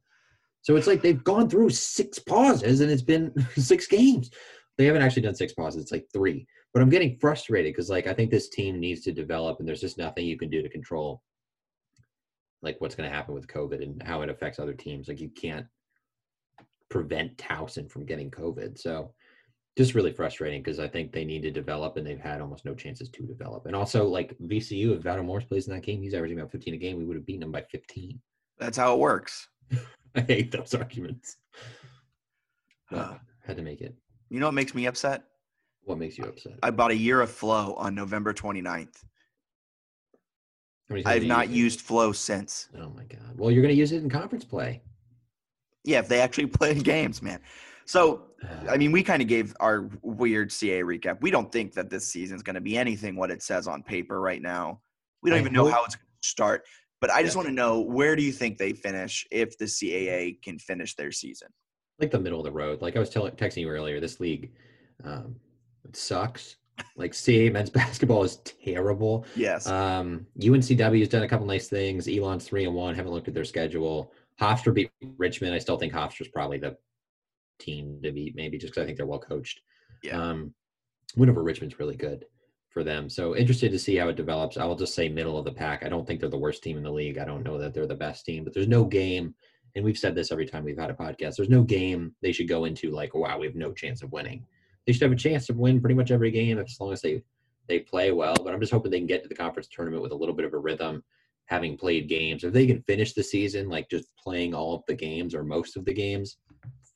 So it's like they've gone through six pauses, and it's been six games. They haven't actually done six pauses; it's like three. But I'm getting frustrated because, like, I think this team needs to develop, and there's just nothing you can do to control, like, what's going to happen with COVID and how it affects other teams. Like, you can't prevent Towson from getting COVID. So just really frustrating because I think they need to develop and they've had almost no chances to develop. And also, like VCU, if Val Morris plays in that game, he's averaging about 15 a game. We would have beaten him by 15. That's how it works. I hate those arguments. Uh, had to make it. you know what makes me upset? What makes you upset? I bought a year of Flo on November 29th. How many times I have not used Flo since. Oh my god. Well, you're going to use it in conference play. Yeah, if they actually play games, man. So, I mean, we kind of gave our weird CAA recap. We don't think that this season is going to be anything what it says on paper right now. We don't I even know how it's going to start. But I just Yeah. want to know where do you think they finish if the CAA can finish their season? like the middle of the road. Like I was telling texting you earlier, this league um, it sucks. Like CAA men's basketball is terrible. Yes. Um, UNCW has done a couple nice things. Elon's three and one. Haven't looked at their schedule. Hofstra beat Richmond. I still think Hofstra's probably the team to beat, maybe just because I think they're well coached. Yeah. Um, win over Richmond's really good for them. So interested to see how it develops. I will just say middle of the pack. I don't think they're the worst team in the league. I don't know that they're the best team, but there's no game. And we've said this every time we've had a podcast. There's no game they should go into like, wow, we have no chance of winning. They should have a chance to win pretty much every game as long as they they play well. But I'm just hoping they can get to the conference tournament with a little bit of a rhythm, having played games. If they can finish the season like just playing all of the games or most of the games,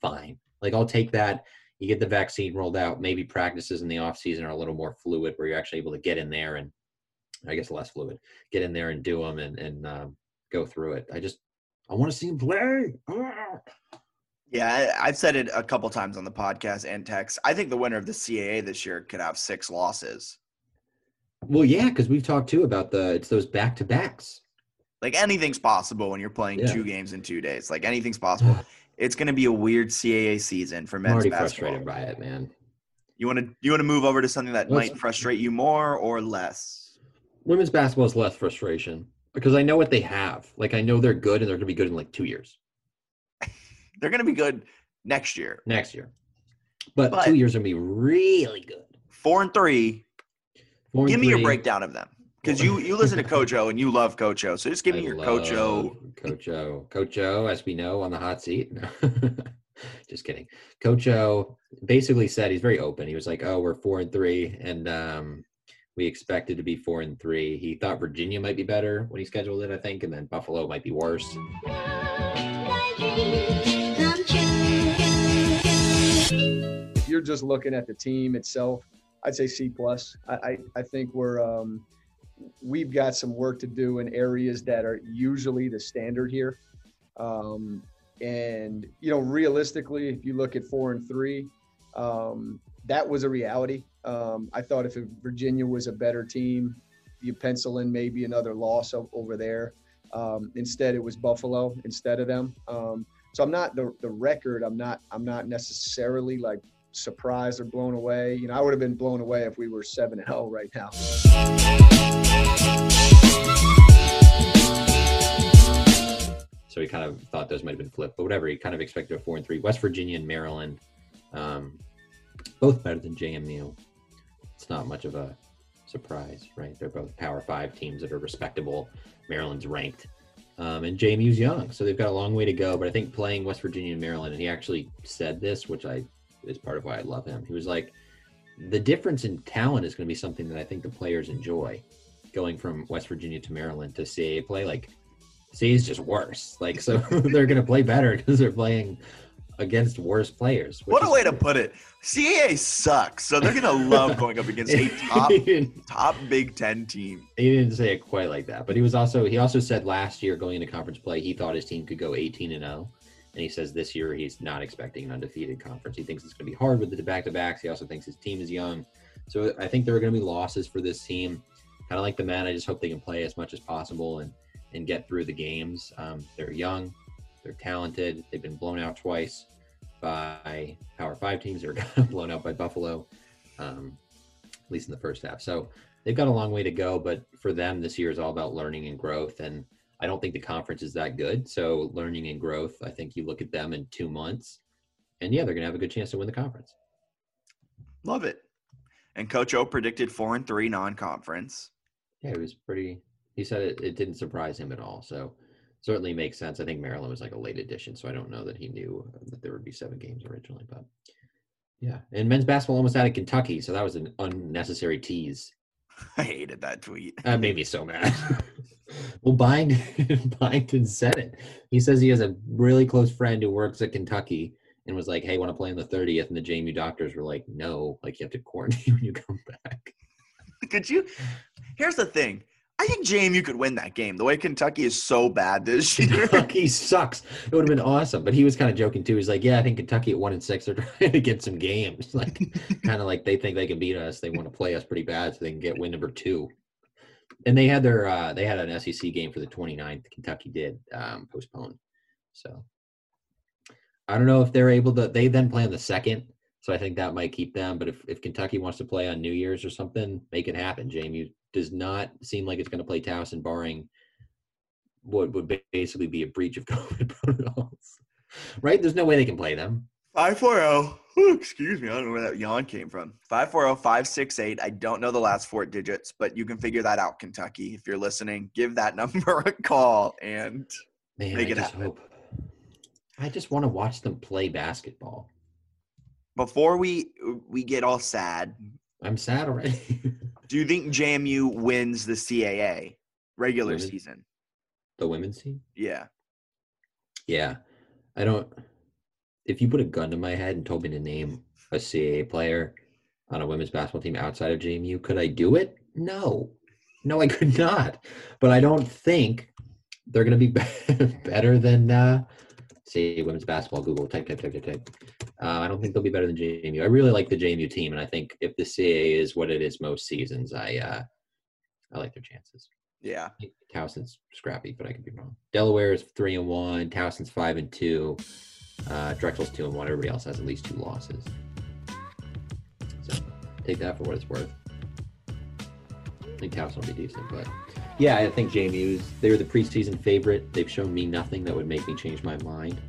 fine. Like I'll take that. You get the vaccine rolled out. Maybe practices in the off season are a little more fluid, where you're actually able to get in there and, I guess, less fluid. Get in there and do them and and um, go through it. I just I want to see them play. Ah! Yeah, I've said it a couple times on the podcast and text. I think the winner of the CAA this year could have six losses. Well, yeah, because we've talked too about the it's those back to backs. Like anything's possible when you're playing Yeah. two games in two days. Like anything's possible. it's going to be a weird CAA season for I'm men's already basketball. frustrated by it, man. You want to you want to move over to something that might frustrate you more or less? Women's basketball is less frustration because I know what they have. Like I know they're good and they're going to be good in like two years They're going to be good next year. next year, but, But- two years are going to be really good. Four and three. Four and Give me your breakdown of them because you you listen to Coach O and you love Coach O. So just give me I your Coach O. love Coach O. Coach O, as we know, on the hot seat. Just kidding. Coach O basically said he's very open. He was like, "Oh, we're four and three, and um, we expected to be four and three. He thought Virginia might be better when he scheduled it, I think, and then Buffalo might be worse. If you're just looking at the team itself, I'd say C plus. I, I, I think we're um, we've got some work to do in areas that are usually the standard here. Um, and you know, realistically, if you look at four and three, um, that was a reality. Um, I thought if Virginia was a better team, you pencil in maybe another loss over there. Um, instead, it was Buffalo instead of them. So I'm not the the record. I'm not I'm not necessarily like surprised or blown away. You know, I would have been blown away if we were seven and zero right now. So he kind of thought those might have been flipped, but whatever. He kind of expected a four and three. West Virginia and Maryland, um, both better than JMU. It's not much of a surprise, right? They're both Power Five teams that are respectable. Maryland's ranked, um, and JMU's young, so they've got a long way to go. But I think playing West Virginia and Maryland, and he actually said this, which I is part of why I love him. He was like, the difference in talent is going to be something that I think the players enjoy. Going from West Virginia to Maryland to CAA play, like CAA is just worse. Like so, they're going to play better because they're playing against worse players. What a way to put it. CAA sucks, so they're gonna love going up against a top top Big Ten team. he didn't say it quite like that, but he was also he also said last year going into conference play he thought his team could go 18 and 0, and he says this year he's not expecting an undefeated conference. He thinks it's going to be hard with the back to backs. He also thinks his team is young, so I think there are going to be losses for this team. Kind of like the man, I just hope they can play as much as possible and and get through the games. Um, they're young, they're talented. They've been blown out twice by Power Five teams. They were kind blown out by Buffalo, um, at least in the first half. So they've got a long way to go. But for them, this year is all about learning and growth. And I don't think the conference is that good. So learning and growth, I think you look at them in two months, and yeah, they're going to have a good chance to win the conference. Love it. And Coach O predicted four and three non-conference. Yeah, it was pretty. He said it, it didn't surprise him at all. So certainly makes sense. I think Maryland was like a late addition, so I don't know that he knew that there would be seven games originally. But yeah, and men's basketball almost out of Kentucky, so that was an unnecessary tease. I hated that tweet. That made me so mad. well, Byington, Byington said it. He says he has a really close friend who works at Kentucky and was like, "Hey, want to play on the 30th?" And the JMU doctors were like, "No, like you have to quarantine when you come back." Could you? Here's the thing. I think JMU could win that game. The way Kentucky is so bad this year. Kentucky sucks. It would have been awesome. But he was kind of joking too. He's like, "Yeah, I think Kentucky at one and six are trying to get some games. Like, kind of like they think they can beat us. They want to play us pretty bad so they can get win number two. And they had their uh, they had an SEC game for the 29th. Kentucky did um, postpone. So I don't know if they're able to. They then play on the second. So I think that might keep them. But if, if Kentucky wants to play on New Year's or something, make it happen. JMU does not seem like it's going to play Towson, barring what would basically be a breach of COVID protocols. Right? There's no way they can play them. 540. Ooh, excuse me. I don't know where that yawn came from. 540 568. I don't know the last four digits, but you can figure that out, Kentucky. If you're listening, give that number a call. And Man, Make I it just happen. hope. I just want to watch them play basketball. Before we we get all sad, I'm sad already. do you think JMU wins the CAA regular Women's- season? the women's team? Yeah. Yeah. I don't. If you put a gun to my head and told me to name a CAA player on a women's basketball team outside of JMU, could I do it? No. No, I could not. But I don't think they're going to be better than, uh, say, women's basketball. Google, type, type, type, type, type. Uh, I don't think they'll be better than JMU. I really like the JMU team, and I think if the CAA is what it is most seasons, I uh, I like their chances. Yeah. Towson's scrappy, but I could be wrong. Delaware is three and one. Towson's five and two. Uh, Drexel's two and one. Everybody else has at least two losses. So take that for what it's worth. I think Towson will be decent, but yeah, I think JMU's they were the preseason favorite. They've shown me nothing that would make me change my mind.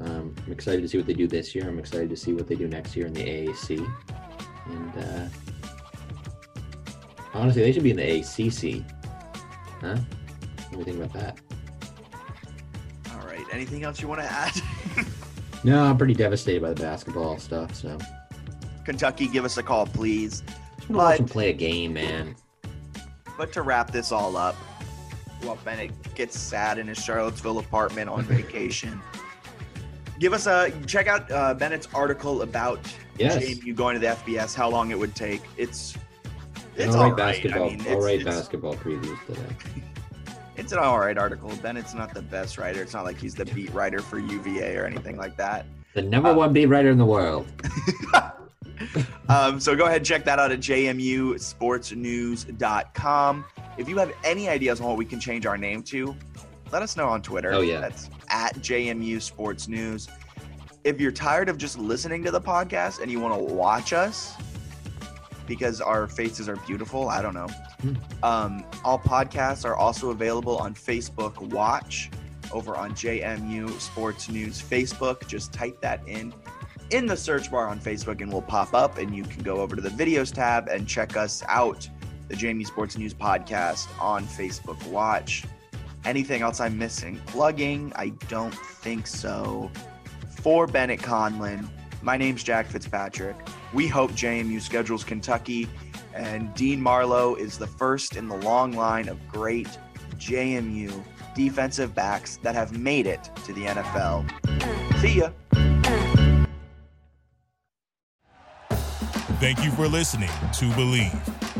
Um, I'm excited to see what they do this year. I'm excited to see what they do next year in the AAC, and uh, Honestly, they should be in the ACC. Huh? What do you think about that? All right. Anything else you want to add? No, I'm pretty devastated by the basketball stuff. So Kentucky, give us a call, please. wanna watch them play a game, man. But to wrap this all up, while Bennett gets sad in his Charlottesville apartment on vacation, give us a check out uh, Bennett's article about Yes. JMU going to the FBS. How long it would take? It's it's all all right right. basketball. I mean, it's, right it's, basketball previews today. it's an all right article. Bennett's not the best writer. It's not like he's the beat writer for UVA or anything like that. The number Uh, one beat writer in the world. um, so go ahead and check that out at jmusportsnews.com. If you have any ideas on what we can change our name to, let us know on Twitter. Oh, yeah. That's at JMU Sports News. If you're tired of just listening to the podcast and you want to watch us because our faces are beautiful, I don't know. Hmm. Um, all podcasts are also available on Facebook Watch over on JMU Sports News Facebook. Just type that in in the search bar on Facebook and we'll pop up, and you can go over to the videos tab and check us out, the JMU Sports News Podcast on Facebook Watch. Anything else I'm missing? Plugging? I don't think so. For Bennett Conlin, my name's Jack Fitzpatrick. We hope JMU schedules Kentucky, and Dean Marlowe is the first in the long line of great JMU defensive backs that have made it to the NFL. See ya. Thank you for listening to Bleav.